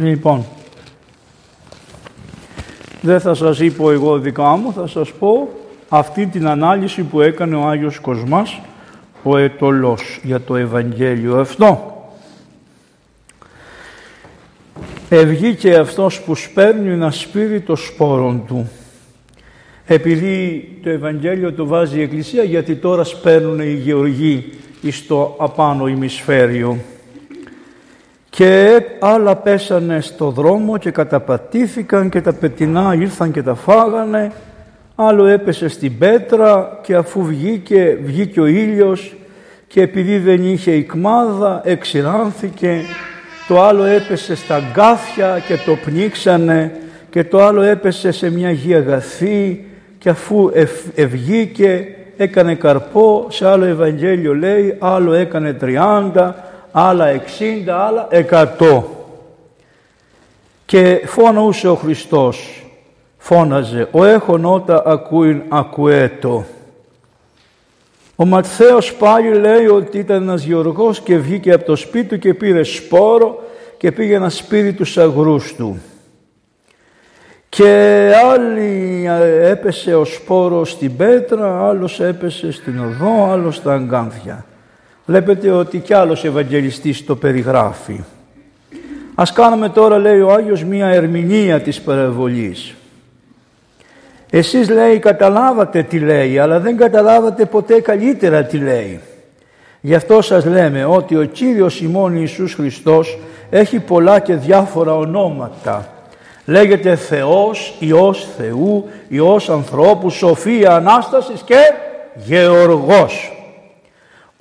Λοιπόν, δεν θα σας είπω εγώ δικά μου, θα σας πω αυτή την ανάλυση που έκανε ο Άγιος Κοσμάς, ο Ετωλός, για το Ευαγγέλιο αυτό. Ευγήκε αυτός που σπέρνει να σπείρει το σπόρον του. Επειδή το Ευαγγέλιο το βάζει η Εκκλησία, γιατί τώρα σπέρνουν οι γεωργοί στο απάνω ημισφαίριο. Και άλλα πέσανε στο δρόμο και καταπατήθηκαν και τα πετινά ήρθαν και τα φάγανε. Άλλο έπεσε στην πέτρα και αφού βγήκε, βγήκε ο ήλιος και επειδή δεν είχε ικμάδα εξηράνθηκε. Το άλλο έπεσε στα γκάθια και το πνίξανε και το άλλο έπεσε σε μια γη αγαθή και αφού ευγήκε έκανε καρπό, σε άλλο Ευαγγέλιο λέει, άλλο έκανε 30, άλλα 60, άλλα 100. Και φώναούσε ο Χριστός, φώναζε, ο έχων ότα ακούειν ακουέτο. Ο Ματθαίος πάλι λέει ότι ήταν ένας γεωργός και βγήκε από το σπίτι του και πήρε σπόρο και πήγε να σπείρει τους αγρούς του. Και άλλη έπεσε ο σπόρος στην πέτρα, άλλος έπεσε στην οδό, άλλος στα αγκάνθια. Βλέπετε ότι κι άλλος Ευαγγελιστής το περιγράφει. Ας κάνουμε τώρα, λέει ο Άγιος, μία ερμηνεία της παραβολής. Εσείς λέει καταλάβατε τι λέει, αλλά δεν καταλάβατε ποτέ καλύτερα τι λέει. Γι' αυτό σας λέμε ότι ο Κύριος ημών Ιησούς Χριστός έχει πολλά και διάφορα ονόματα. Λέγεται Θεός, Υιός Θεού, Υιός ανθρώπου, Σοφία Ανάστασης και Γεωργός.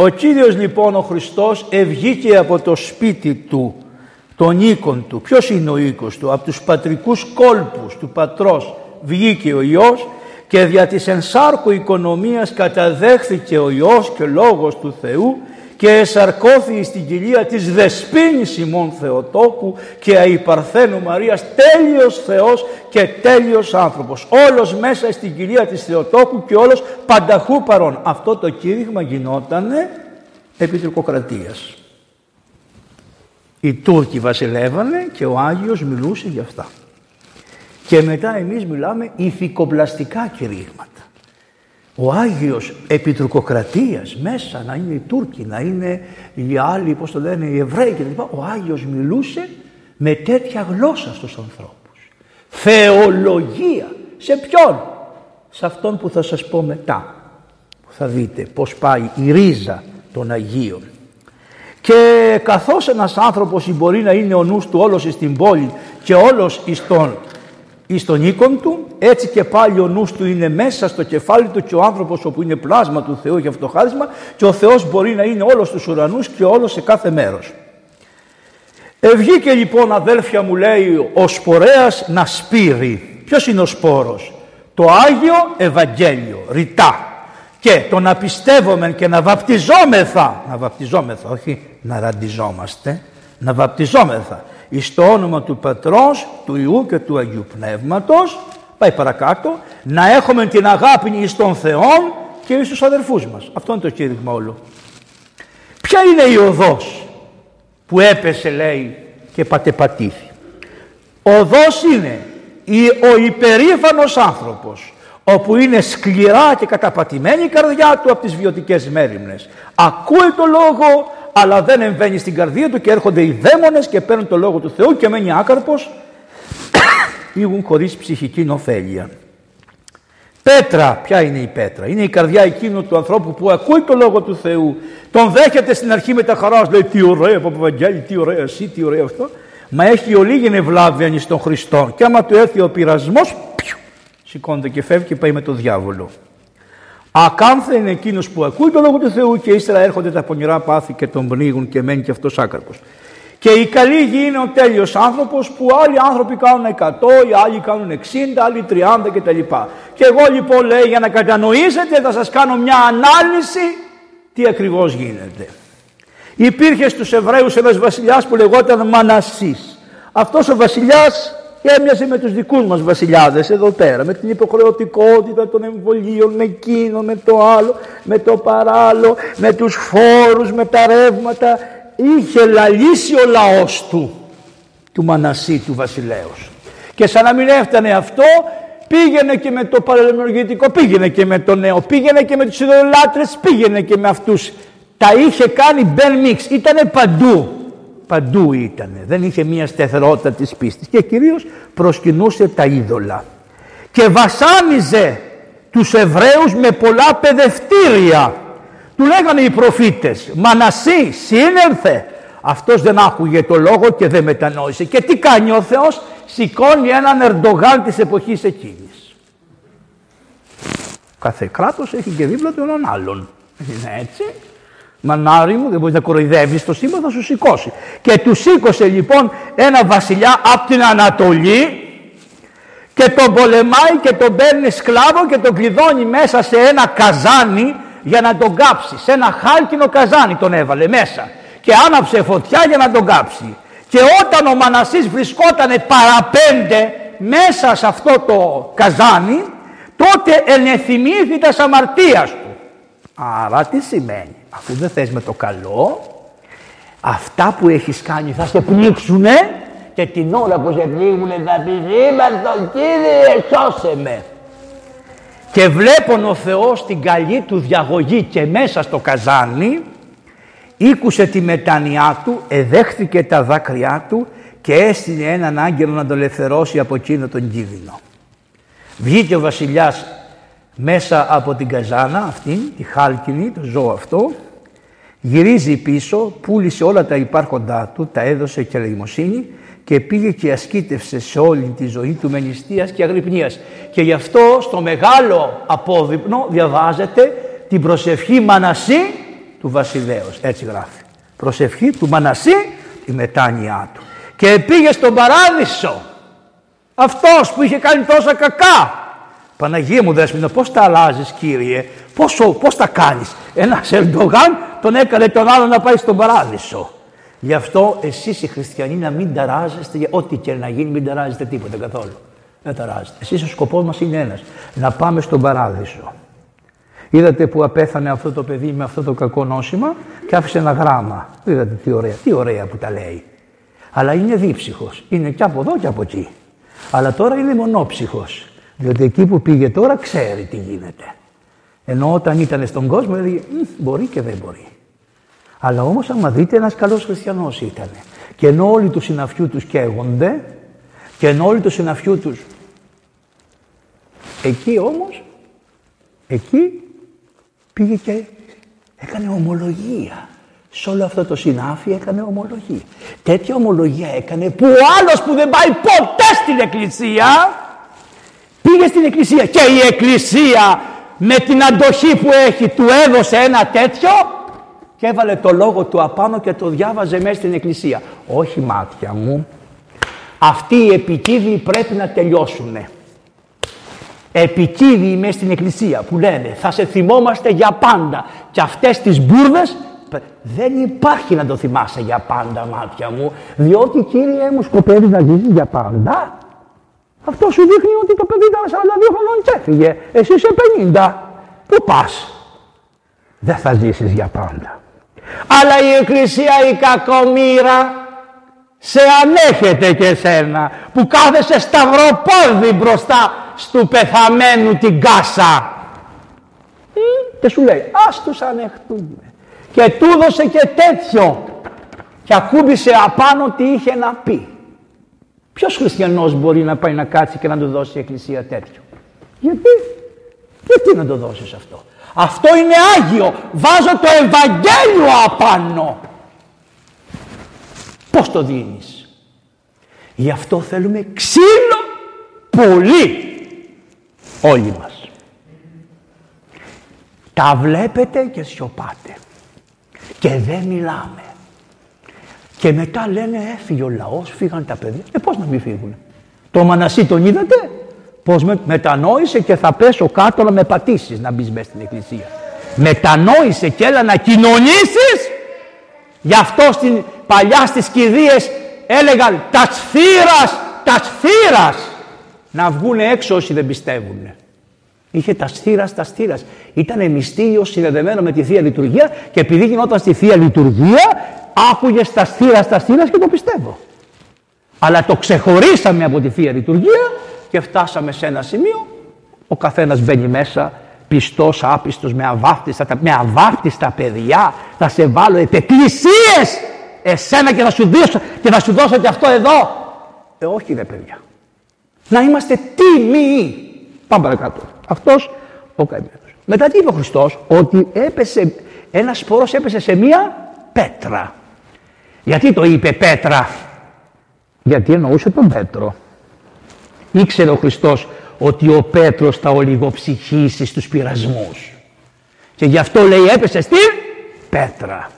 Ο Κύριος λοιπόν ο Χριστός ευγήκε από το σπίτι του, των οίκων του. Ποιος είναι ο οίκος του, από τους πατρικούς κόλπους του πατρός βγήκε ο Υιός και δια της ενσάρκου οικονομίας καταδέχθηκε ο Υιός και Λόγος του Θεού και εσαρκώθη στην κοιλία της Δεσποίνης ημών Θεοτόκου και αϊπαρθένου Μαρίας τέλειος Θεός και τέλειος άνθρωπος. Όλος μέσα στην κοιλία της Θεοτόκου και όλος πανταχού παρών. Αυτό το κήρυγμα γινότανε επί τουρκοκρατίας. Οι Τούρκοι βασιλεύανε και ο Άγιος μιλούσε για αυτά. Και μετά εμείς μιλάμε ηθικοπλαστικά κηρύγματα. Ο Άγιος επιτρουκοκρατίας μέσα να είναι οι Τούρκοι, να είναι οι άλλοι, πώς το λένε, οι Εβραίοι κλπ. Ο Άγιος μιλούσε με τέτοια γλώσσα στους ανθρώπους. Θεολογία. Σε ποιον; Σε αυτόν που θα σας πω μετά. Που θα δείτε πώς πάει η ρίζα των Αγίων. Και καθώς ένας άνθρωπος μπορεί να είναι ο νους του όλος στην πόλη και όλος στον εις τον οίκον του, έτσι και πάλι ο νους του είναι μέσα στο κεφάλι του και ο άνθρωπος όπου είναι πλάσμα του Θεού για αυτό το χάρισμα και ο Θεός μπορεί να είναι όλος στους ουρανούς και όλος σε κάθε μέρος. Ευγήκε λοιπόν αδέλφια μου λέει ο σπορέας να σπείρει. Ποιος είναι ο σπόρος; Το Άγιο Ευαγγέλιο, ρητά. Και το να πιστεύουμε και να βαπτιζόμεθα, να βαπτιζόμεθα, όχι να ραντιζόμαστε, να βαπτιζόμεθα εις το όνομα του Πατρός, του Ιού και του Αγίου Πνεύματος, πάει παρακάτω, να έχουμε την αγάπη εις τον Θεό και εις τους αδερφούς μας. Αυτό είναι το κήρυγμα όλο. Ποια είναι η οδός που έπεσε λέει και πατεπατήθη; Οδός είναι ο υπερήφανος άνθρωπος όπου είναι σκληρά και καταπατημένη η καρδιά του από τις βιωτικές μέρημνες. Ακούει το λόγο, αλλά δεν εμβαίνει στην καρδία του και έρχονται οι δαίμονες και παίρνουν το λόγο του Θεού και μένει άκαρπος πήγουν χωρίς ψυχική νοφέλεια. Πέτρα, ποια είναι η πέτρα, είναι η καρδιά εκείνου του ανθρώπου που ακούει το λόγο του Θεού, τον δέχεται στην αρχή με τα χαράς, λέει τι ωραία Παπαβαγγέλη, τι ωραία εσύ, τι ωραία αυτό, μα έχει ολίγην ευλάβεια στον Χριστό και άμα του έρθει ο πειρασμός, σηκώνεται και φεύγει και πάει με τον διάβολο. Ακάνθε είναι εκείνος που ακούει το λόγο του Θεού και ύστερα έρχονται τα πονηρά πάθη και τον πνίγουν και μένει και αυτός άκαρπο. Και η καλή γη είναι ο τέλειος άνθρωπος που άλλοι άνθρωποι κάνουν 100, οι άλλοι κάνουν 60, άλλοι 30 κτλ. Και εγώ λοιπόν λέει για να κατανοήσετε θα σας κάνω μια ανάλυση τι ακριβώς γίνεται. Υπήρχε στους Εβραίους ένας βασιλιάς που λεγόταν Μανασής. Αυτός ο βασιλιάς έμοιαζε με τους δικούς μας βασιλιάδες εδώ πέρα, με την υποχρεωτικότητα των εμβολίων, με εκείνο, με το άλλο, με το παράλληλο, με τους φόρους, με τα ρεύματα. Είχε λαλήσει ο λαός του. του Μανασί του βασιλέως. Και σαν να μην έφτανε αυτό, πήγαινε και με το παρελθονιογητικό, πήγαινε και με το νέο, πήγαινε και με τους ιδεολάτρες, πήγαινε και με αυτούς. Τα είχε κάνει μπεν μίξ, ήτανε παντού. Παντού ήτανε, δεν είχε μία στεθερότητα της πίστης και κυρίως προσκυνούσε τα είδωλα. Και βασάνιζε τους Εβραίους με πολλά παιδευτήρια. Του λέγανε οι προφήτες, Μανασί, σύνελθε. Αυτός δεν άκουγε το λόγο και δεν μετανόησε. Και τι κάνει ο Θεός, σηκώνει έναν Ερντογάν της εποχής εκείνης. Κάθε κράτος έχει και δίπλα του έναν άλλον. Είναι έτσι. Μανάρι μου, δεν μπορείς να κοροϊδεύεις το σύμπαν, θα σου σηκώσει. Και του σήκωσε λοιπόν ένα βασιλιά από την Ανατολή και τον πολεμάει και τον παίρνει σκλάβο και τον κλειδώνει μέσα σε ένα καζάνι για να τον κάψει. Σε ένα χάλκινο καζάνι τον έβαλε μέσα και άναψε φωτιά για να τον κάψει. Και όταν ο Μανασής βρισκόταν παραπέντε μέσα σε αυτό το καζάνι, τότε ενεθυμήθη τα αμαρτίας του. Άρα τι σημαίνει, αφού δεν θες με το καλό, αυτά που έχεις κάνει θα σε πνίξουνε και την ώρα που σε πνίγουνε θα πεις τον Κύριε σώσε με. Και βλέπουν ο Θεός την καλή του διαγωγή και μέσα στο καζάνι Ήκουσε τη μετάνοιά του, εδέχθηκε τα δάκρυά του και έστειλε έναν άγγελο να τον ελευθερώσει από εκείνο τον κίνδυνο. Βγήκε ο βασιλιάς μέσα από την καζάνα αυτήν, τη χάλκινη, το ζώο αυτό, γυρίζει πίσω, πούλησε όλα τα υπάρχοντά του, τα έδωσε και ελεημοσύνη και πήγε και ασκήτευσε σε όλη τη ζωή του με νηστείας και αγρυπνίας. Και γι' αυτό στο μεγάλο απόδειπνο διαβάζεται την προσευχή Μανασί του βασιλέως. Έτσι γράφει. Προσευχή του Μανασί η μετάνοιά του. Και πήγε στον παράδεισο. Αυτός που είχε κάνει τόσα κακά. Παναγία μου δέσμηνα πώς τα αλλάζεις κύριε; Πόσο, πώς τα κάνεις; Ένας Ερντογάν τον έκανε τον άλλο να πάει στον παράδεισο. Γι' αυτό εσείς οι χριστιανοί να μην ταράζεστε, ό,τι και να γίνει μην ταράζεστε τίποτα καθόλου. Δεν ταράζεστε. Εσείς ο σκοπός μας είναι ένας. Να πάμε στον παράδεισο. Είδατε που απέθανε αυτό το παιδί με αυτό το κακό νόσημα και άφησε ένα γράμμα. Είδατε τι ωραία, τι ωραία που τα λέει. Αλλά είναι δίψυχος. Είναι και από εδώ και από εκεί. Αλλά τώρα είναι μονόψυχος. Διότι εκεί που πήγε τώρα ξέρει τι γίνεται. Ενώ όταν ήταν στον κόσμο έλεγε μπορεί και δεν μπορεί. Αλλά όμως άμα δείτε ένας καλός χριστιανός ήταν. Και ενώ όλοι τους συναφιού τους καίγονται και ενώ όλοι τους συναφιού τους εκεί όμως εκεί πήγε και έκανε ομολογία. Σε όλο αυτό το συνάφι έκανε ομολογία. Τέτοια ομολογία έκανε που ο άλλος που δεν πάει ποτέ στην εκκλησία πήγε στην εκκλησία και η εκκλησία με την αντοχή που έχει του έδωσε ένα τέτοιο και έβαλε το λόγο του απάνω και το διάβαζε μέσα στην εκκλησία. Όχι μάτια μου, αυτοί οι επιτίδιοι πρέπει να τελειώσουνε. Επικίδιοι μέσα στην εκκλησία που λένε θα σε θυμόμαστε για πάντα και αυτές τις μπουρδες δεν υπάρχει να το θυμάσαι για πάντα μάτια μου. Διότι κύριε μου σκοπεύεις να ζήσεις για πάντα αυτό σου δείχνει ότι το παιδί ήταν 42 χρονών και έφυγε εσύ είσαι 50 πού πας; Δεν θα ζήσεις για πάντα αλλά η εκκλησία η κακομήρα σε ανέχεται και εσένα που κάθεσαι σταυροπόδι μπροστά στου πεθαμένου την κάσα. Και σου λέει ας τους ανεχτούμε. Και του έδωσε και τέτοιο και ακούμπησε απάνω τι είχε να πει. Ποιος χριστιανός μπορεί να πάει να κάτσει και να του δώσει η εκκλησία τέτοιο; Γιατί, γιατί να το δώσεις αυτό; Αυτό είναι Άγιο. Βάζω το Ευαγγέλιο απάνω. Πώς το δίνεις; Γι' αυτό θέλουμε ξύλο πολύ όλοι μας. Τα βλέπετε και σιωπάτε και δεν μιλάμε. Και μετά λένε έφυγε ο λαός, φύγαν τα παιδιά. Ε πώς να μην φύγουν. Το Μανασί τον είδατε; Πώς με, μετανόησε και θα πέσω κάτω να με πατήσεις να μπεις μέσα στην εκκλησία. Μετανόησε και έλα να κοινωνήσεις. Γι' αυτό στην παλιά στις κηδείες έλεγαν τας θύρας, τας θύρας να βγουν έξω όσοι δεν πιστεύουν. Είχε τας στήρα τας στήρα. Ήταν μυστήριος συνδεδεμένο με τη θεία λειτουργία και επειδή γινόταν στη θεία λειτουργία, άκουγε τα στήρα τα στήρα και το πιστεύω. Αλλά το ξεχωρίσαμε από τη Θεία Λειτουργία και φτάσαμε σε ένα σημείο, ο καθένας μπαίνει μέσα, πιστός, άπιστος, με αβάφτιστα, με αβάφτιστα παιδιά, θα σε βάλω επεκκλησίες εσένα και θα σου δώσω και θα σου δώσω και αυτό εδώ. Ε, όχι ρε παιδιά. Να είμαστε τίμοι. Πάμε παρακάτω. Αυτός ο καημένος. Μετά τι είπε ο Χριστός, ότι έπεσε, ένας σπόρος έπεσε σε μία πέτρα. Γιατί το είπε πέτρα; Γιατί εννοούσε τον Πέτρο. Ήξερε ο Χριστός ότι ο Πέτρος θα ολιγοψυχήσει στους πειρασμούς. Και γι' αυτό λέει έπεσε στην πέτρα.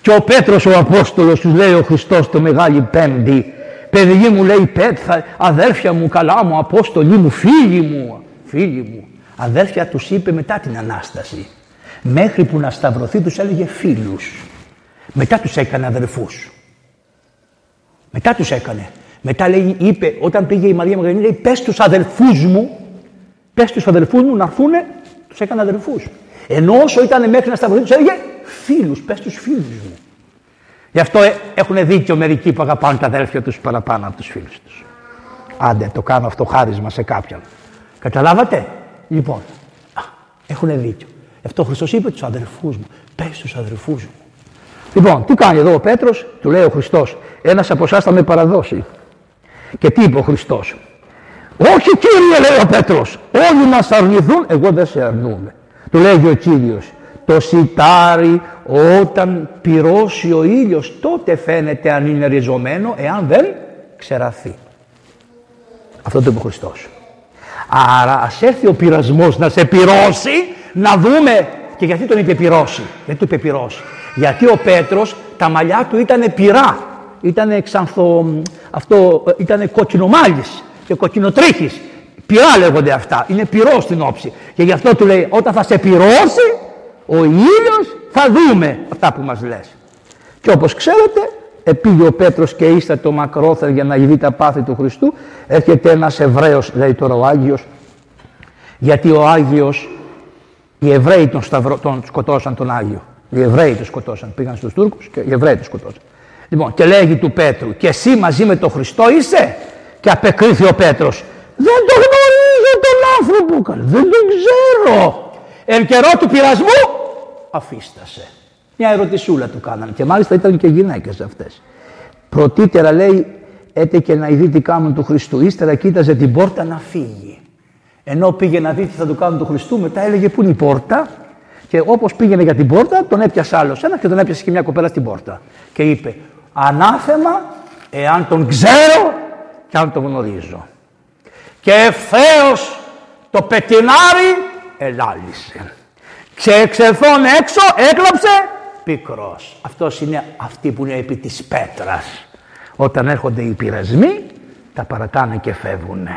Και ο Πέτρος ο Απόστολος τους λέει ο Χριστός το Μεγάλη Πέμπτη παιδί μου λέει Πέτρα, αδέρφια μου, καλά μου, Απόστολοι μου, φίλοι μου, φίλοι μου. Αδέρφια τους είπε μετά την Ανάσταση. Μέχρι που να σταυρωθεί τους έλεγε φίλους. Μετά τους έκανε αδερφούς. Μετά τους έκανε. Μετά λέει, είπε, όταν πήγε η Μαρία Μαγδαληνή, λέει, πες τους αδελφούς μου, πες τους αδελφούς μου να έρθουν, τους έκανε αδελφούς. Ενώ όσο ήταν μέχρι να σταυρωθεί, τους έλεγε, φίλους, πες τους φίλους μου. Γι' αυτό ε, έχουν δίκιο μερικοί που αγαπάνε τα αδέλφια τους παραπάνω από τους φίλους τους. Άντε, το κάνω αυτό χάρισμα σε κάποιον. Καταλάβατε; Λοιπόν, έχουν δίκιο. Γι' αυτό ο Χριστός είπε τους αδελφούς μου, πες τους αδελφούς μου. Λοιπόν, τι κάνει εδώ ο Πέτρος, του λέει ο Χριστός, ένας από εσάς θα με παραδώσει. Και τι είπε ο Χριστός; Όχι Κύριε λέει ο Πέτρος, όλοι μας αρνηθούν, εγώ δεν σε αρνούμε. Του λέει ο Κύριος, το σιτάρι όταν πυρώσει ο ήλιος τότε φαίνεται αν είναι ριζωμένο εάν δεν ξεραθεί. Αυτό το είπε ο Χριστός. Άρα ας έρθει ο πειρασμός να σε πυρώσει να δούμε και γιατί τον είπε πυρώσει. Δεν του είπε πυρώσει. Γιατί ο Πέτρος τα μαλλιά του ήταν πυρά. Ήταν ξανθο, αυτό, ήταν κοκκινομάλης και κοκκινοτρίχης. Πυρά λέγονται αυτά. Είναι πυρό στην όψη. Και γι' αυτό του λέει όταν θα σε πυρώσει ο ήλιος θα δούμε αυτά που μας λες. Και όπως ξέρετε επήγε ο Πέτρος και το μακρόθερ για να ειδεί τα πάθη του Χριστού έρχεται ένας Εβραίος λέει τώρα ο Άγιος γιατί ο Άγιος οι Εβραίοι τον, σταυρό, τον σκοτώσαν τον Άγιο. Οι Εβραίοι τον σκοτώσαν. Πήγαν στους Τούρκους και οι Εβραίοι τον σκοτώσαν. Λοιπόν, και λέγει του Πέτρου, και εσύ μαζί με τον Χριστό είσαι. Και απεκρίθη ο Πέτρος, δεν το γνωρίζω τον άνθρωπο, δεν τον ξέρω. Εν καιρό του πειρασμού αφίστασε. Μια ερωτησούλα του κάνανε και μάλιστα ήταν και γυναίκες αυτές. Πρωτήτερα λέει έτεκε να ειδεί τι κάνουν του Χριστού. Ύστερα κοίταζε την πόρτα να φύγει. Ενώ πήγε να δει τι θα του κάνουν του Χριστού, μετά έλεγε πού είναι η πόρτα; Και όπως πήγαινε για την πόρτα, τον έπιασε άλλος ένας και τον έπιασε και μια κοπέλα στην πόρτα. Και είπε, Ανάθεμα εάν τον ξέρω και αν τον γνωρίζω. Και ευθέως το πετινάρι ελάλησε. Και εξελθόν έξω έκλαψε πικρός. Αυτός είναι αυτή που είναι επί της πέτρας. Όταν έρχονται οι πειρασμοί τα παρατάνε και φεύγουν.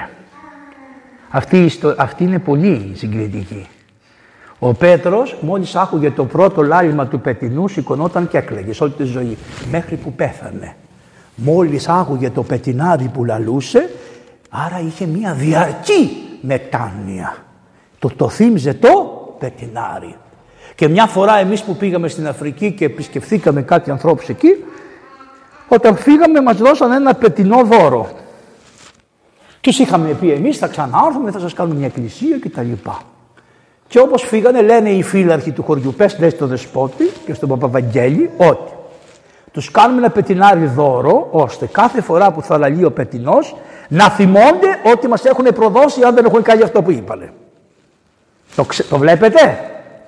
Αυτή, αυτή είναι πολύ συγκριτική. Ο Πέτρος μόλις άκουγε το πρώτο λάλημα του πετινού σηκωνόταν και έκλαιγε σε όλη τη ζωή μέχρι που πέθανε. Μόλις άκουγε το πετινάδι που λαλούσε άρα είχε μια διαρκή μετάνοια. Το, το θύμιζε το πετινάρι. Και μια φορά εμείς που πήγαμε στην Αφρική και επισκεφθήκαμε κάτι ανθρώπους εκεί όταν φύγαμε μας δώσαν ένα πετινό δώρο. Τους είχαμε πει εμείς θα ξανάρθουμε, θα σας κάνουμε μια εκκλησία κτλ. Και όπως φύγανε λένε οι φύλαρχοι του χωριού, πες λέει στο Δεσπότη και στον Παπαβαγγέλη ότι τους κάνουμε ένα πετινάρι δώρο ώστε κάθε φορά που θα λαλεί ο πετινός να θυμώνται ότι μας έχουν προδώσει αν δεν έχουν κάνει αυτό που είπανε. Το, το βλέπετε;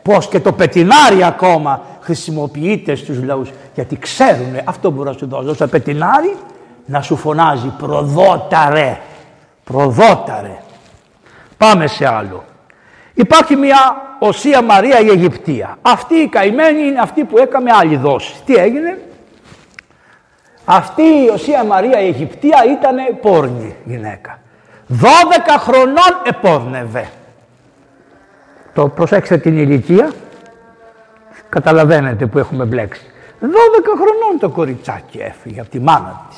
Πως και το πετινάρι ακόμα χρησιμοποιείται στους λαούς γιατί ξέρουν αυτό που να σου δώσω. Το πετινάρι να σου φωνάζει προδόταρε, προδόταρε. Πάμε σε άλλο. Υπάρχει μια Οσία Μαρία η Αιγυπτία. Αυτή η καημένη είναι αυτή που έκαμε άλλη δόση. Τι έγινε; Αυτή η Οσία Μαρία η Αιγυπτία ήταν πόρνη γυναίκα. 12 χρονών επόρνευε. Το προσέξτε την ηλικία. Καταλαβαίνετε που έχουμε μπλέξει. 12 χρονών το κοριτσάκι έφυγε από τη μάνα της.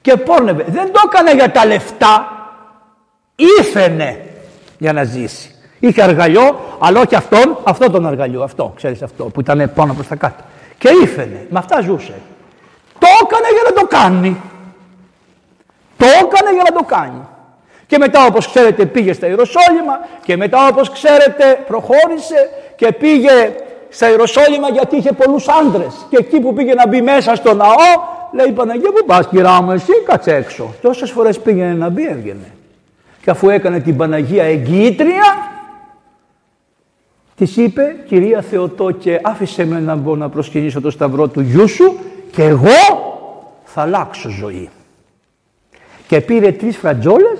Και πόρνευε. Δεν το έκανε για τα λεφτά. Ήφαινε για να ζήσει. Είχε αργαλιό, αλλά όχι αυτόν, αυτό τον αργαλιό, αυτό, ξέρεις αυτό, που ήταν πάνω προς τα κάτω. Και ήφαινε, με αυτά ζούσε. Το έκανε για να το κάνει. Το έκανε για να το κάνει. Και μετά όπως ξέρετε πήγε στα Ιεροσόλυμα και μετά όπως ξέρετε προχώρησε και πήγε στα Ιεροσόλυμα γιατί είχε πολλούς άντρες. Και εκεί που πήγε να μπει μέσα στο ναό λέει Παναγία που πας κυρά μου εσύ κάτσε έξω. Και όσες φορές πήγαινε να μπει έβγαινε. Και αφού έκανε την Παναγία εγκύτρια Της είπε, κυρία Θεοτό και άφησε με να μπω να προσκυνήσω το σταυρό του γιού σου και εγώ θα αλλάξω ζωή. Και πήρε τρεις φρατζόλες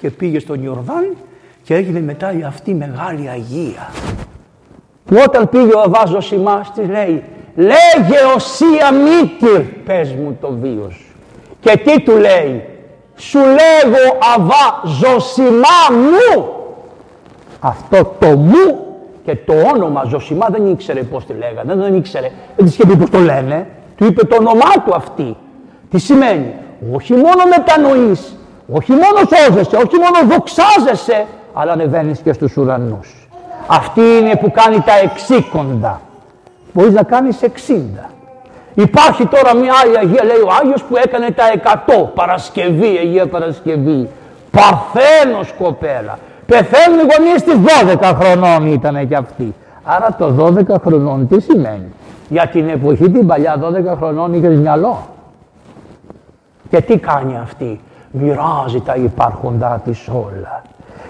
και πήγε στον Ιορδάνη και έγινε μετά η αυτή μεγάλη Αγία. Που όταν πήγε ο Αβάς Ζωσιμάς της λέει «Λέγε οσία μήτυρ, πες μου το βίο Και τι του λέει «Σου λέγω Αβά Ζωσιμά μου». Αυτό το μου και το όνομα Ζωσιμά δεν ήξερε πώς τη λέγανε, δεν ήξερε, δεν της είχε πει πώς το λένε. Του είπε το όνομά του αυτή. Τι σημαίνει, όχι μόνο μετανοείς, όχι μόνο σώζεσαι, όχι μόνο δοξάζεσαι, αλλά ανεβαίνεις και στους ουρανούς. Αυτή είναι που κάνει τα εξήκοντα. Μπορείς να κάνεις εξήντα. Υπάρχει τώρα μια άλλη Αγία, λέει ο Άγιος που έκανε τα εκατό. Παρασκευή, Αγία Παρασκευή. Παρθένος κοπέλα. Πεθαίνουν οι γονείς της 12 χρονών ήταν και αυτή. Άρα το 12 χρονών τι σημαίνει; Για την εποχή την παλιά 12 χρονών είχες μυαλό. Και τι κάνει αυτή; Μοιράζει τα υπάρχοντά της όλα.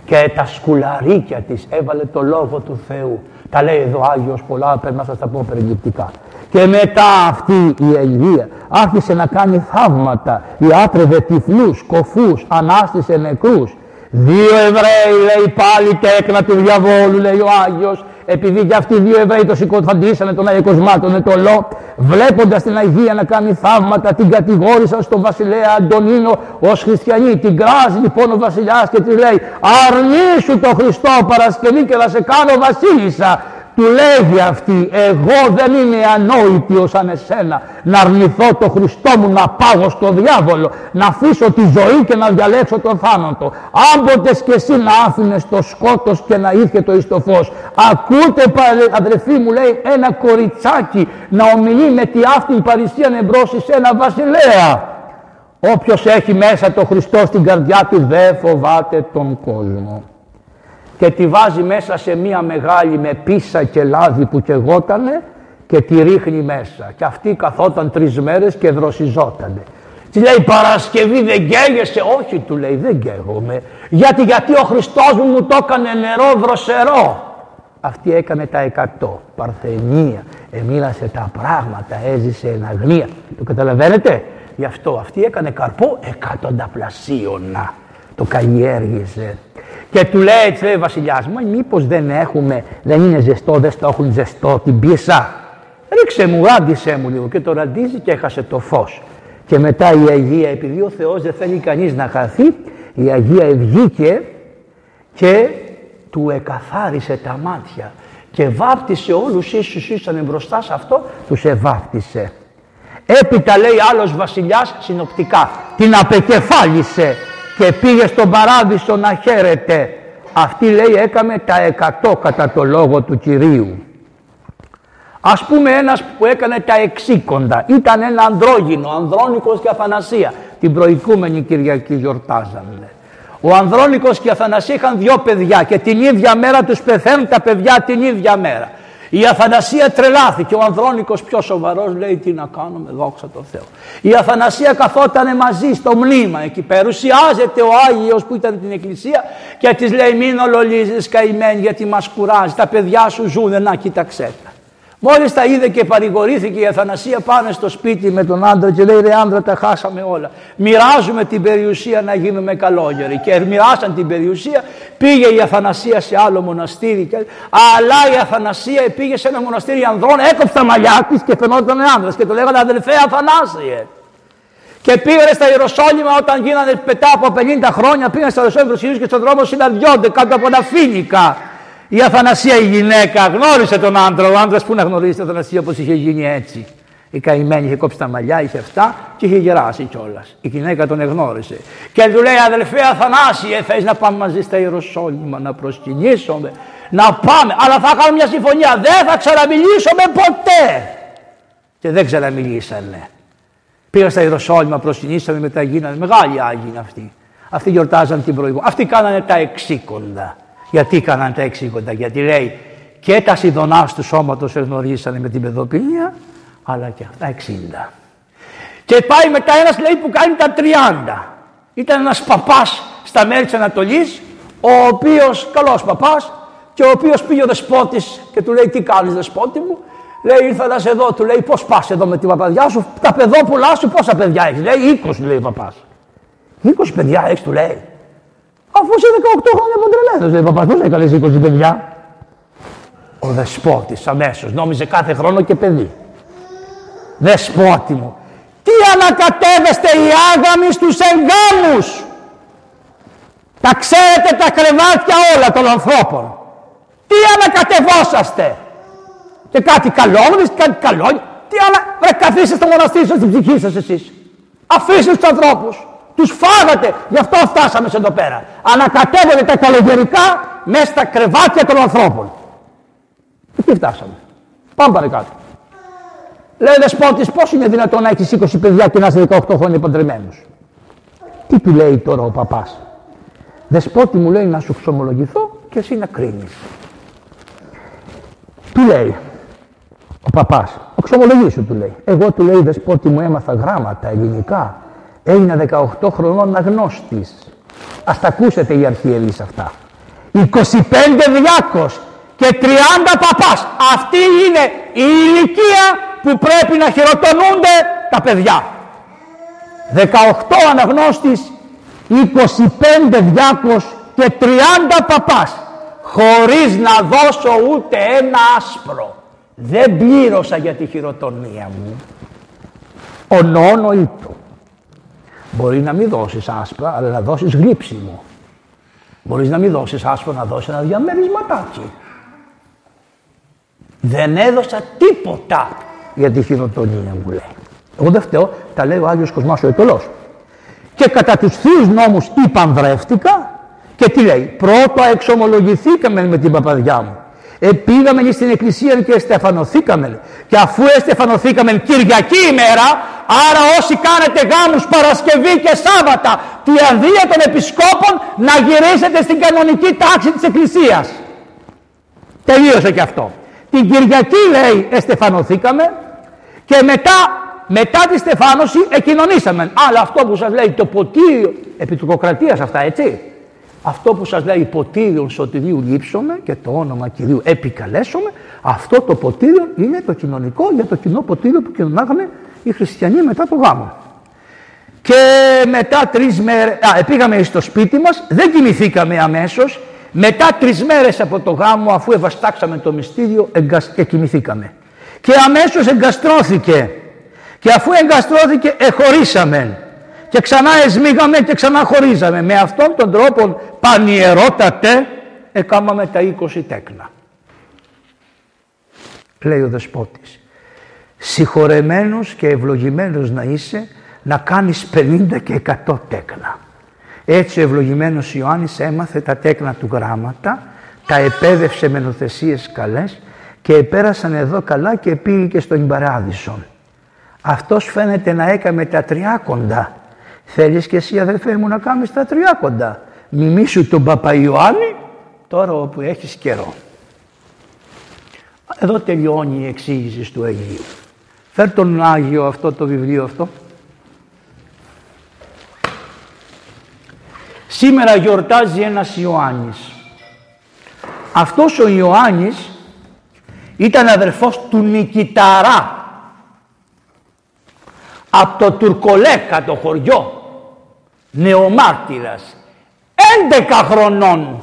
Και τα σκουλαρίκια της έβαλε το λόγο του Θεού. Τα λέει εδώ Άγιος πολλά, πρέπει να σας τα πω περιληπτικά. Και μετά αυτή η Αγία άρχισε να κάνει θαύματα. Ιάτρευε τυφλούς, κοφούς, ανάστησε νεκρούς. Δύο Εβραίοι λέει πάλι τέκνα του διαβόλου λέει ο Άγιος. Επειδή και αυτοί οι δύο Εβραίοι το σηκωθαντήσανε τον Άγιος Κοσμάτων το λό βλέποντας την Αγία να κάνει θαύματα την κατηγόρησαν στον βασιλέα Αντωνίνο ως χριστιανή. Την κράζει λοιπόν ο βασιλιάς και της λέει αρνήσου το Χριστό Παρασκευή και θα σε κάνω βασίλισσα του λέγει αυτή, εγώ δεν είμαι ανόητη σαν εσένα να αρνηθώ το Χριστό μου να πάω στο διάβολο, να αφήσω τη ζωή και να διαλέξω το θάνατο. Άμποτες και εσύ να άφηνες το σκότος και να ήρθε το εις το φως. Ακούτε αδερφοί μου λέει ένα κοριτσάκι να ομιλεί με τη αυτή παρησία εμπρός σε ένα βασιλέα. Όποιος έχει μέσα το Χριστό στην καρδιά του δεν φοβάται τον κόσμο και τη βάζει μέσα σε μία μεγάλη με πίσα και λάδι που κεγότανε και τη ρίχνει μέσα. Και αυτή καθόταν τρεις μέρες και δροσιζότανε. Τη λέει Παρασκευή δεν καίγεσαι; Όχι του λέει δεν καίγομαι. Γιατί, γιατί ο Χριστός μου μου το έκανε νερό δροσερό; Αυτή έκανε τα εκατό. Παρθενία. Εμίλασε τα πράγματα. Έζησε εν αγνία. Το καταλαβαίνετε; Γι' αυτό αυτή έκανε καρπό εκατονταπλασίωνα. Το καλλιέργησε. Και του λέει έτσι λέει ο βασιλιάς μου, μήπως δεν έχουμε, δεν είναι ζεστό, δεν στο έχουν ζεστό την πίσα. Ρίξε μου, ράντισε μου λίγο και το ραντίζει και έχασε το φως. Και μετά η Αγία, επειδή ο Θεός δεν θέλει κανείς να χαθεί, η Αγία βγήκε και του εκαθάρισε τα μάτια και βάπτισε όλους ίσους ήσαν μπροστά σε αυτό, τους εβάπτισε. Έπειτα λέει άλλος βασιλιάς συνοπτικά, την απεκεφάλισε και πήγε στον παράδεισο να χαίρεται. Αυτή λέει έκαμε τα εκατό κατά το λόγο του Κυρίου. Ας πούμε ένας που έκανε τα εξήκοντα, ήταν ένα ανδρόγυνο, Ανδρώνικος και Αθανασία. Την προηγούμενη Κυριακή γιορτάζανε. Ο Ανδρώνικος και η Αθανασία είχαν δυο παιδιά και την ίδια μέρα τους πεθαίνουν τα παιδιά την ίδια μέρα. Η Αθανασία τρελάθηκε. Ο Ανδρώνικος πιο σοβαρός λέει τι να κάνουμε, δόξα τω Θεώ. Η Αθανασία καθόταν μαζί στο μνήμα εκεί Ουσιάζεται ο Άγιος που ήταν την εκκλησία και της λέει μην ολολίζεις καημένη γιατί μας κουράζει. Τα παιδιά σου ζουν, να κοίταξέ τα. Μόλις τα είδε και παρηγορήθηκε η Αθανασία πάνε στο σπίτι με τον άντρα και λέει ρε άντρα τα χάσαμε όλα. Μοιράζουμε την περιουσία να γίνουμε καλόγεροι. Και μοιράσαν την περιουσία, πήγε η Αθανασία σε άλλο μοναστήρι. Και... Αλλά η Αθανασία πήγε σε ένα μοναστήρι ανδρών, έκοψε τα μαλλιά της και φαινόταν άντρα και το λέγανε αδελφέ Αθανάσιε. Και πήγανε στα Ιεροσόλυμα όταν γίνανε μετά από 50 χρόνια, πήγαν στα Ιεροσόλυμα και στον δρόμο συναντιόνται κάτω από τα φίνικα. Η Αθανασία η γυναίκα γνώρισε τον άντρα. Ο άντρα που να γνωρίσει την Αθανασία όπως είχε γίνει έτσι. Η καημένη είχε κόψει τα μαλλιά, είχε αυτά και είχε γεράσει κιόλας. Η γυναίκα τον εγνώρισε. Και του λέει: Αδελφέ Αθανάσιε, θες να πάμε μαζί στα Ιεροσόλυμα να προσκυνήσουμε. Να πάμε, αλλά θα κάνουμε μια συμφωνία. Δεν θα ξαναμιλήσουμε ποτέ. Και δεν ξαναμιλήσανε. Πήγα στα Ιεροσόλυμα, προσκυνήσαμε, μετά γίνανε μεγάλοι Άγιοι αυτοί. Αυτοί γιορτάζαν την προηγούμενη. Αυτοί κάνανε τα εξήκοντα. Γιατί κάνανε τα εξήκοντα, γιατί λέει και τα σιδονά του σώματος εγνωρίσανε με την παιδοπίνια, αλλά και αυτά 60. Και πάει μετά ένας λέει που κάνει τα 30. Ήταν ένας παπάς στα μέρη της Ανατολής, ο οποίος καλός παπάς, και ο οποίος πήγε ο δεσπότης και του λέει: Τι κάνεις, δεσπότη μου, Λέει, ήρθα να σε δω. Του λέει, πώς πας εδώ με την παπαδιά σου, τα παιδόπουλά σου, πόσα παιδιά έχεις; Λέει, 20, λέει ο παπάς. 20 παιδιά έχεις, του λέει. Αφού είσαι 18 χρόνια παντρεμένο, λέει ο παπάς, πώς έκανε 20 παιδιά; Ο δεσπότης αμέσως νόμιζε κάθε χρόνο και παιδί. Δεσπότη μου, τι ανακατεύεστε οι άγαμοι στους εγγάμους. Τα ξέρετε τα κρεβάτια όλα των ανθρώπων. Τι ανακατευόσαστε; Και κάτι καλόγνες και κάτι καλό. Τι άλλα, ρε καθίστε στο μοναστήρι σας στην ψυχή σας εσείς. Αφήστε τους ανθρώπους. Τους φάγατε. Γι' αυτό φτάσαμε σε εδώ πέρα. Ανακατεύονται τα καλογερικά μέσα στα κρεβάτια των ανθρώπων. Εκεί φτάσαμε. Πάμε παρακάτω. Λέει ο δεσπότης πώς είναι δυνατόν να έχεις 20 παιδιά και να είσαι 18 χρόνια παντρεμένους. Τι του λέει τώρα ο παπάς. Δεσπότη μου λέει να σου ξομολογηθώ και εσύ να κρίνεις. Του λέει, ο παπάς, ο σου του λέει. Εγώ του λέει δεσπότη μου έμαθα γράμματα ελληνικά. Έγινα 18 χρονών αγνώστης. Α τα ακούσετε οι αρχιερεί αυτά. 25 διάκος και 30 παπάς. Αυτή είναι η ηλικία που πρέπει να χειροτονούνται τα παιδιά. 18 αναγνώστης, 25 διάκος και 30 παπάς. Χωρίς να δώσω ούτε ένα άσπρο. Δεν πλήρωσα για τη χειροτονία μου. Ο νόνο ήτο. Μπορεί να μην δώσεις άσπρα, αλλά να δώσεις γλύψιμο. Μπορείς να μην δώσεις άσπρα, να δώσεις ένα διαμερισματάκι. Δεν έδωσα τίποτα για τη χειροτονία μου λέει. Εγώ δεν φταίω, τα λέει ο Άγιος Κοσμάς ο Ετωλός. Και κατά τους θείους νόμους υπανδρεύτηκα και τι λέει. Πρώτα εξομολογηθήκαμε με την παπαδιά μου. Επήγαμε στην εκκλησία και στεφανωθήκαμε. Και αφού εστεφανωθήκαμε Κυριακή ημέρα, άρα όσοι κάνετε γάμους Παρασκευή και Σάββατα, τη αδεία των επισκόπων να γυρίσετε στην κανονική τάξη της εκκλησίας. Τελείωσε και αυτό. Την Κυριακή λέει εστεφανωθήκαμε και μετά, μετά τη στεφάνωση εκοινωνήσαμε. Αλλά αυτό που σας λέει το ποτήριο επί του αυτά έτσι. Αυτό που σας λέει ποτήριον σωτηρίου λείψομαι και το όνομα Κυρίου επικαλέσομαι, αυτό το ποτήριο είναι το κοινωνικό για το κοινό ποτήριο που κοινωνάγαμε οι χριστιανοί μετά το γάμο. Και μετά τρεις μέρες, α, πήγαμε στο σπίτι μας, δεν κοιμηθήκαμε αμέσως, μετά τρεις μέρες από το γάμο αφού ευαστάξαμε το μυστήριο και κοιμηθήκαμε. Και αμέσως εγκαστρώθηκε και αφού εγκαστρώθηκε εχωρίσαμε και ξανά εσμίγαμε και ξανά χωρίζαμε. Με αυτόν τον τρόπο πανιερότατε έκαναμε τα 20 τέκνα. Λέει ο Δεσπότης. Συγχωρεμένος και ευλογημένος να είσαι να κάνεις 50 και 100 τέκνα. Έτσι ο ευλογημένος Ιωάννης έμαθε τα τέκνα του γράμματα, τα επέδευσε με νοθεσίες καλές και επέρασαν εδώ καλά και πήγε και στον Παράδεισο. Αυτός φαίνεται να έκαμε τα τριάκοντα Θέλεις και εσύ αδερφέ μου να κάνεις τα τριάκοντα. Μιμήσου τον Παπα Ιωάννη τώρα όπου έχεις καιρό. Εδώ τελειώνει η εξήγηση του Αγίου. Φέρ τον Άγιο αυτό το βιβλίο αυτό. Σήμερα γιορτάζει ένας Ιωάννης. Αυτός ο Ιωάννης ήταν αδερφός του Νικηταρά από το Τουρκολέκα το χωριό. Νεομάρτυρας. 11 χρονών.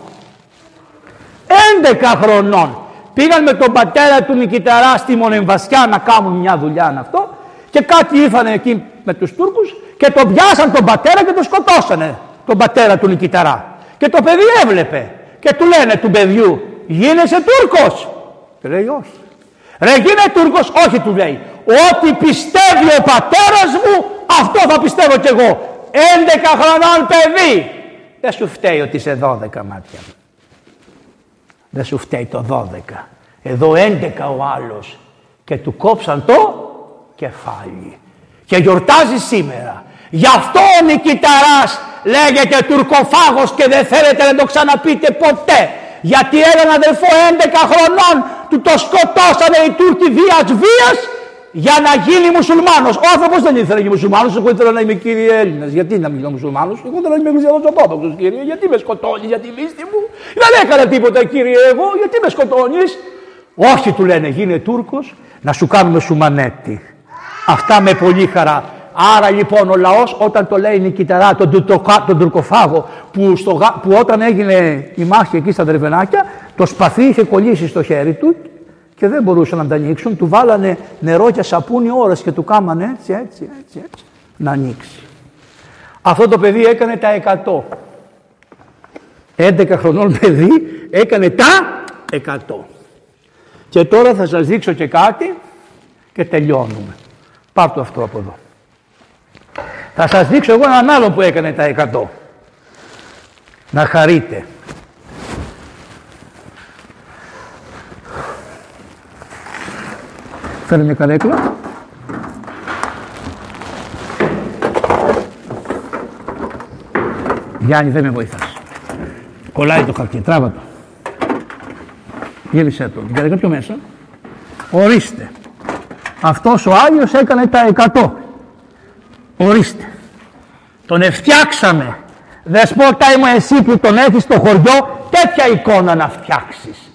11 χρονών. Πήγαν με τον πατέρα του Νικηταρά στη Μονεμβασιά να κάνουν μια δουλειά αυτό. Και κάτι ήρθαν εκεί με τους Τούρκους και τον πιάσαν τον πατέρα και τον σκοτώσανε τον πατέρα του Νικηταρά και το παιδί έβλεπε και του λένε του παιδιού γίνεσαι Τούρκος και λέει όχι ρε γίνε Τούρκος όχι του λέει ό,τι πιστεύει ο πατέρας μου αυτό θα πιστεύω κι εγώ 11 χρονών παιδί. Δεν σου φταίει ότι είσαι 12 μάτια. Δεν σου φταίει το 12. Εδώ 11 ο άλλος και του κόψαν το κεφάλι. και γιορτάζεις σήμερα. Γι' αυτό ο Νικηταράς λέγεται τουρκοφάγος και δεν θέλετε να το ξαναπείτε ποτέ. Γιατί έναν αδελφό 11 χρονών του το σκοτώσανε οι Τούρκοι βίας βίας για να γίνει μουσουλμάνος. Ο άνθρωπος δεν ήθελε να γίνει μουσουλμάνος, εγώ ήθελα να είμαι κύριε Έλληνας. Γιατί να μην είμαι μουσουλμάνος, εγώ ήθελα να είμαι χριστιανός κύριε. Γιατί με σκοτώνεις για τη λύστη μου; Δεν έκανα τίποτα κύριε εγώ, γιατί με σκοτώνεις; Όχι του λένε γίνε Τούρκος να σου κάνουμε σουμανέτη. Αυτά με πολύ χαρά. Άρα λοιπόν ο λαός όταν το λέει νικηταρά, τον, τον τουρκοφάγο που, στο, που όταν έγινε η μάχη εκεί στα Δρεβενάκια το σπαθί είχε κολλήσει στο χέρι του και δεν μπορούσαν να τα ανοίξουν. Του βάλανε νερό και σαπούνι ώρες και του κάμανε έτσι, έτσι, έτσι, έτσι να ανοίξει. Αυτό το παιδί έκανε τα 100. 11 χρονών παιδί έκανε τα 100. Και τώρα θα σας δείξω και κάτι και τελειώνουμε. Πάρ' αυτό από εδώ. Θα σας δείξω εγώ έναν άλλο που έκανε τα 100. Να χαρείτε. Φέρε μια καρέκλα. Γιάννη δεν με βοηθάς. Κολλάει το χαρτί, τράβα το. Γύρισε το. Την καρέκλα πιο μέσα. Ορίστε. Αυτός ο Άγιος έκανε τα 100. Ορίστε. Τον εφτιάξαμε. Δεσπότα μου εσύ που τον έχεις στο χωριό τέτοια εικόνα να φτιάξεις.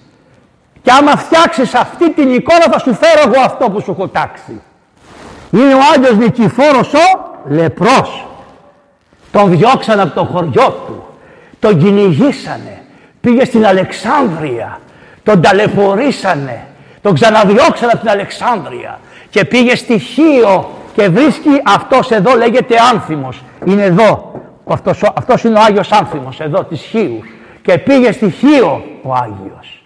Και άμα φτιάξεις αυτή την εικόνα θα σου φέρω εγώ αυτό που σου έχω τάξει. Είναι ο Άγιος Νικηφόρος ο λεπρός. Τον διώξαν από το χωριό του. Τον κυνηγήσανε. Πήγε στην Αλεξάνδρεια. Τον ταλαιπωρήσανε. Τον ξαναδιώξαν από την Αλεξάνδρεια. Και πήγε στη Χίο και βρίσκει αυτός εδώ λέγεται Άνθιμος. Είναι εδώ. Αυτός, αυτός είναι ο Άγιος Άνθιμος εδώ της Χίου. Και πήγε στη Χίο ο Άγιος.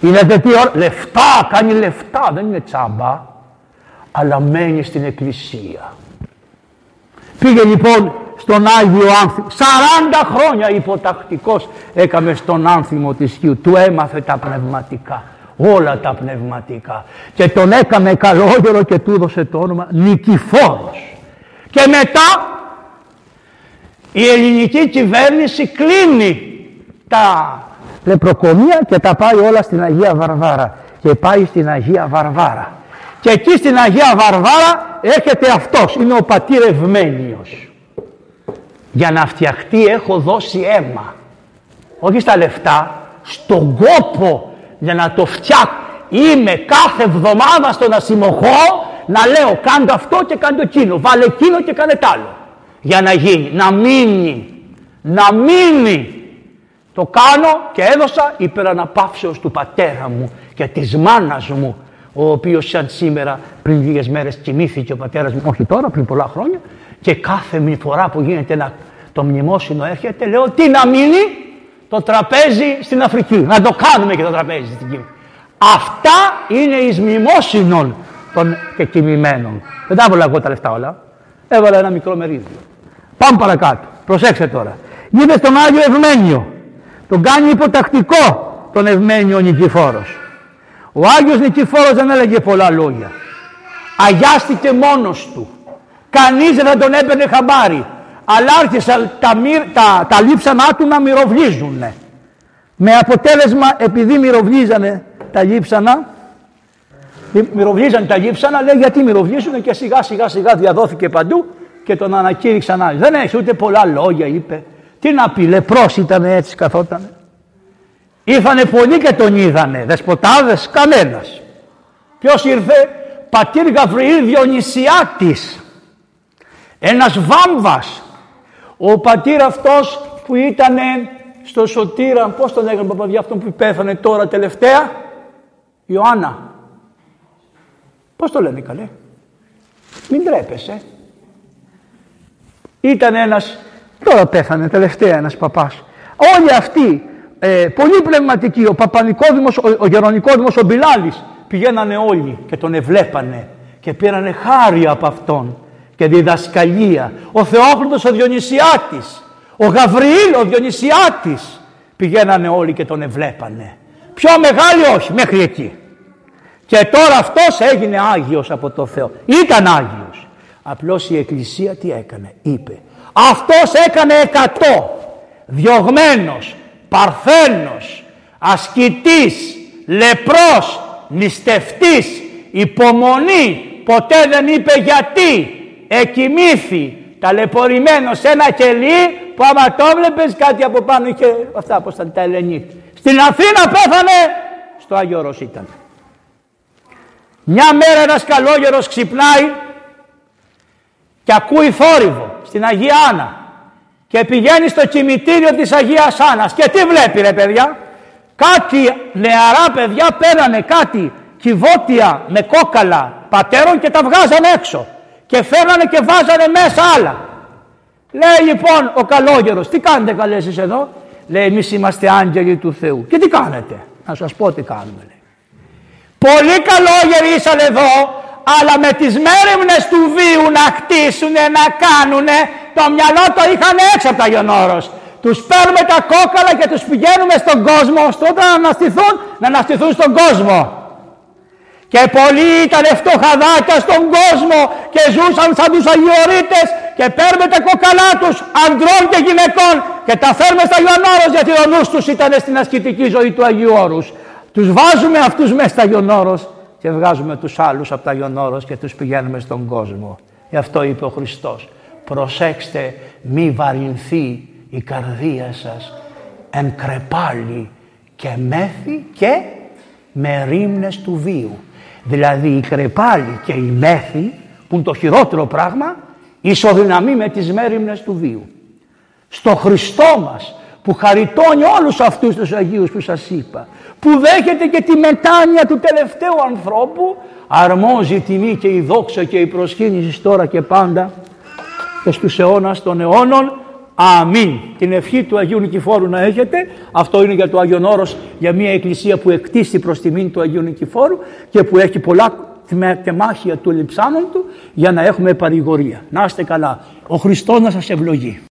Είναι τι ώρα, λεφτά, κάνει λεφτά, δεν είναι τσάμπα. Αλλά μένει στην εκκλησία. Πήγε λοιπόν στον Άγιο Άνθιμο. 40 χρόνια υποτακτικός έκαμε στον Άνθιμο της Χίου. Του έμαθε τα πνευματικά όλα τα πνευματικά και τον έκαμε καλόγερο και του έδωσε το όνομα Νικηφόρος. Και μετά η ελληνική κυβέρνηση κλείνει τα λεπροκομεία και τα πάει όλα στην Αγία Βαρβάρα και πάει στην Αγία Βαρβάρα. Και εκεί στην Αγία Βαρβάρα έρχεται αυτός, είναι ο πατήρ Ευμένιος. Για να φτιαχτεί έχω δώσει αίμα. Όχι στα λεφτά, στον κόπο για να το φτιάξω. Είμαι κάθε εβδομάδα στον ασημοχώ να λέω κάντε αυτό και κάντε εκείνο. Βάλε εκείνο και κάνε τ' άλλο. Για να γίνει, να μείνει. Να μείνει. Το κάνω και έδωσα υπεραναπαύσεως του πατέρα μου και της μάνας μου ο οποίος σαν σήμερα πριν λίγες μέρες κοιμήθηκε ο πατέρας μου, όχι τώρα, πριν πολλά χρόνια και κάθε φορά που γίνεται ένα, το μνημόσυνο έρχεται λέω τι να μείνει το τραπέζι στην Αφρική. Να το κάνουμε και το τραπέζι στην Κύπρο. Αυτά είναι εις μνημόσυνων των κεκοιμημένων. Δεν τα έβαλα εγώ τα λεφτά όλα. Έβαλα ένα μικρό μερίδιο. Πάμε παρακάτω. Προσέξτε τώρα. Είδε τον Άγιο Ευμένιο. Τον κάνει υποτακτικό τον Ευμένιο Νικηφόρος. Ο Άγιος Νικηφόρος δεν έλεγε πολλά λόγια. Αγιάστηκε μόνος του. Κανείς δεν τον έπαιρνε χαμπάρι αλλά άρχισαν τα, τα, τα λείψανά του να μυροβλίζουν. Με αποτέλεσμα, επειδή μυροβλίζανε τα λείψανα, μυροβλίζανε τα λείψανα, λέει γιατί μυροβλίζουν και σιγά σιγά σιγά διαδόθηκε παντού και τον ανακήρυξαν άλλοι. Δεν έχει ούτε πολλά λόγια, είπε. Τι να πει, λεπρός ήταν έτσι καθόταν. Ήρθανε πολλοί και τον είδανε, δεσποτάδες, κανένας. Ποιος ήρθε, πατήρ Γαβριήλ Διονυσιάτης, ένας βάμβας, ο πατήρ αυτός που ήταν στο Σωτήρα, πώς τον έγραφε παπαδιά αυτόν που πέθανε τώρα τελευταία, Ιωάννα. Πώς το λένε καλέ; Μην τρέπεσαι. Ήταν ένας, τώρα πέθανε τελευταία ένας παπάς. Όλοι αυτοί, ε, πολύ πνευματικοί, ο Παπανικόδημος, ο, ο Γερονικόδημος, ο Μπιλάλης, πηγαίνανε όλοι και τον εβλέπανε και πήρανε χάρη από αυτόν και διδασκαλία. Ο Θεόχρητος ο Διονυσιάτης, ο Γαβριήλ ο Διονυσιάτης πηγαίνανε όλοι και τον εβλέπανε. Πιο μεγάλη όχι, μέχρι εκεί. Και τώρα αυτός έγινε Άγιος από το Θεό. Ήταν Άγιος. Απλώς η Εκκλησία τι έκανε. Είπε αυτός έκανε εκατό. Διωγμένος, παρθένος, ασκητής, λεπρός, νηστευτής, υπομονή. Ποτέ δεν είπε γιατί. Εκοιμήθη ταλαιπωρημένο σε ένα κελί που άμα το βλέπεις κάτι από πάνω είχε αυτά πως ήταν τα Ελενή. Στην Αθήνα πέθανε, στο Άγιο Όρος ήταν. Μια μέρα ένας καλόγερος ξυπνάει και ακούει θόρυβο στην Αγία Άννα και πηγαίνει στο κημητήριο της Αγίας Άννας και τι βλέπει ρε παιδιά; Κάτι νεαρά παιδιά πέρανε κάτι κυβότια με κόκαλα πατέρων και τα βγάζανε έξω και φέρνανε και βάζανε μέσα άλλα λέει λοιπόν ο καλόγερος τι κάνετε καλέ εσείς εδώ; Λέει εμείς είμαστε άγγελοι του Θεού και τι κάνετε; Να σας πω τι κάνουμε λέει. πολύ καλόγεροι ήσαν εδώ αλλά με τις μέρημνες του βίου να χτίσουνε, να κάνουνε, το μυαλό το είχαν έξω από τα Γιονόρος. Τους παίρνουμε τα κόκαλα και τους πηγαίνουμε στον κόσμο, ώστε να αναστηθούν, να αναστηθούν στον κόσμο. Και πολλοί ήταν φτωχαδάκια στον κόσμο και ζούσαν σαν τους Αγιορείτες και παίρνουμε τα κόκαλά τους ανδρών και γυναικών και τα φέρουμε στα Ιωνόρος γιατί ο νους τους ήταν στην ασκητική ζωή του Αγίου Όρους. Τους βάζουμε αυτούς μέσα στα Ιωνόρος και βγάζουμε τους άλλους από τα Ιωνόρος και τους πηγαίνουμε στον κόσμο. Γι' αυτό είπε ο Χριστός. Προσέξτε μη βαρυνθεί η καρδία σας εν κρεπάλι και μέθη και με ρήμνες του βίου. Δηλαδή η κρεπάλι και η μέθη που είναι το χειρότερο πράγμα ισοδυναμεί με τις μέρημνες του βίου. Στο Χριστό μας που χαριτώνει όλους αυτούς τους Αγίους που σας είπα που δέχεται και τη μετάνοια του τελευταίου ανθρώπου αρμόζει η τιμή και η δόξα και η προσκύνηση τώρα και πάντα και στους αιώνας των αιώνων Αμήν. Την ευχή του Αγίου Νικηφόρου να έχετε. Αυτό είναι για το Άγιον Όρος, για μια εκκλησία που εκτίσει προς τιμήν του Αγίου Νικηφόρου και που έχει πολλά τεμάχια του λιψάνων του για να έχουμε παρηγορία. Να είστε καλά. Ο Χριστός να σας ευλογεί.